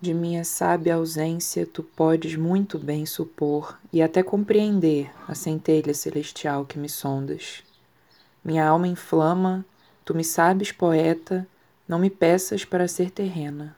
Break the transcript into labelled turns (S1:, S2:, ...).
S1: De minha sábia ausência tu podes muito bem supor e até compreender a centelha celestial que me sondas. Minha alma inflama, tu me sabes poeta, não me peças para ser terrena.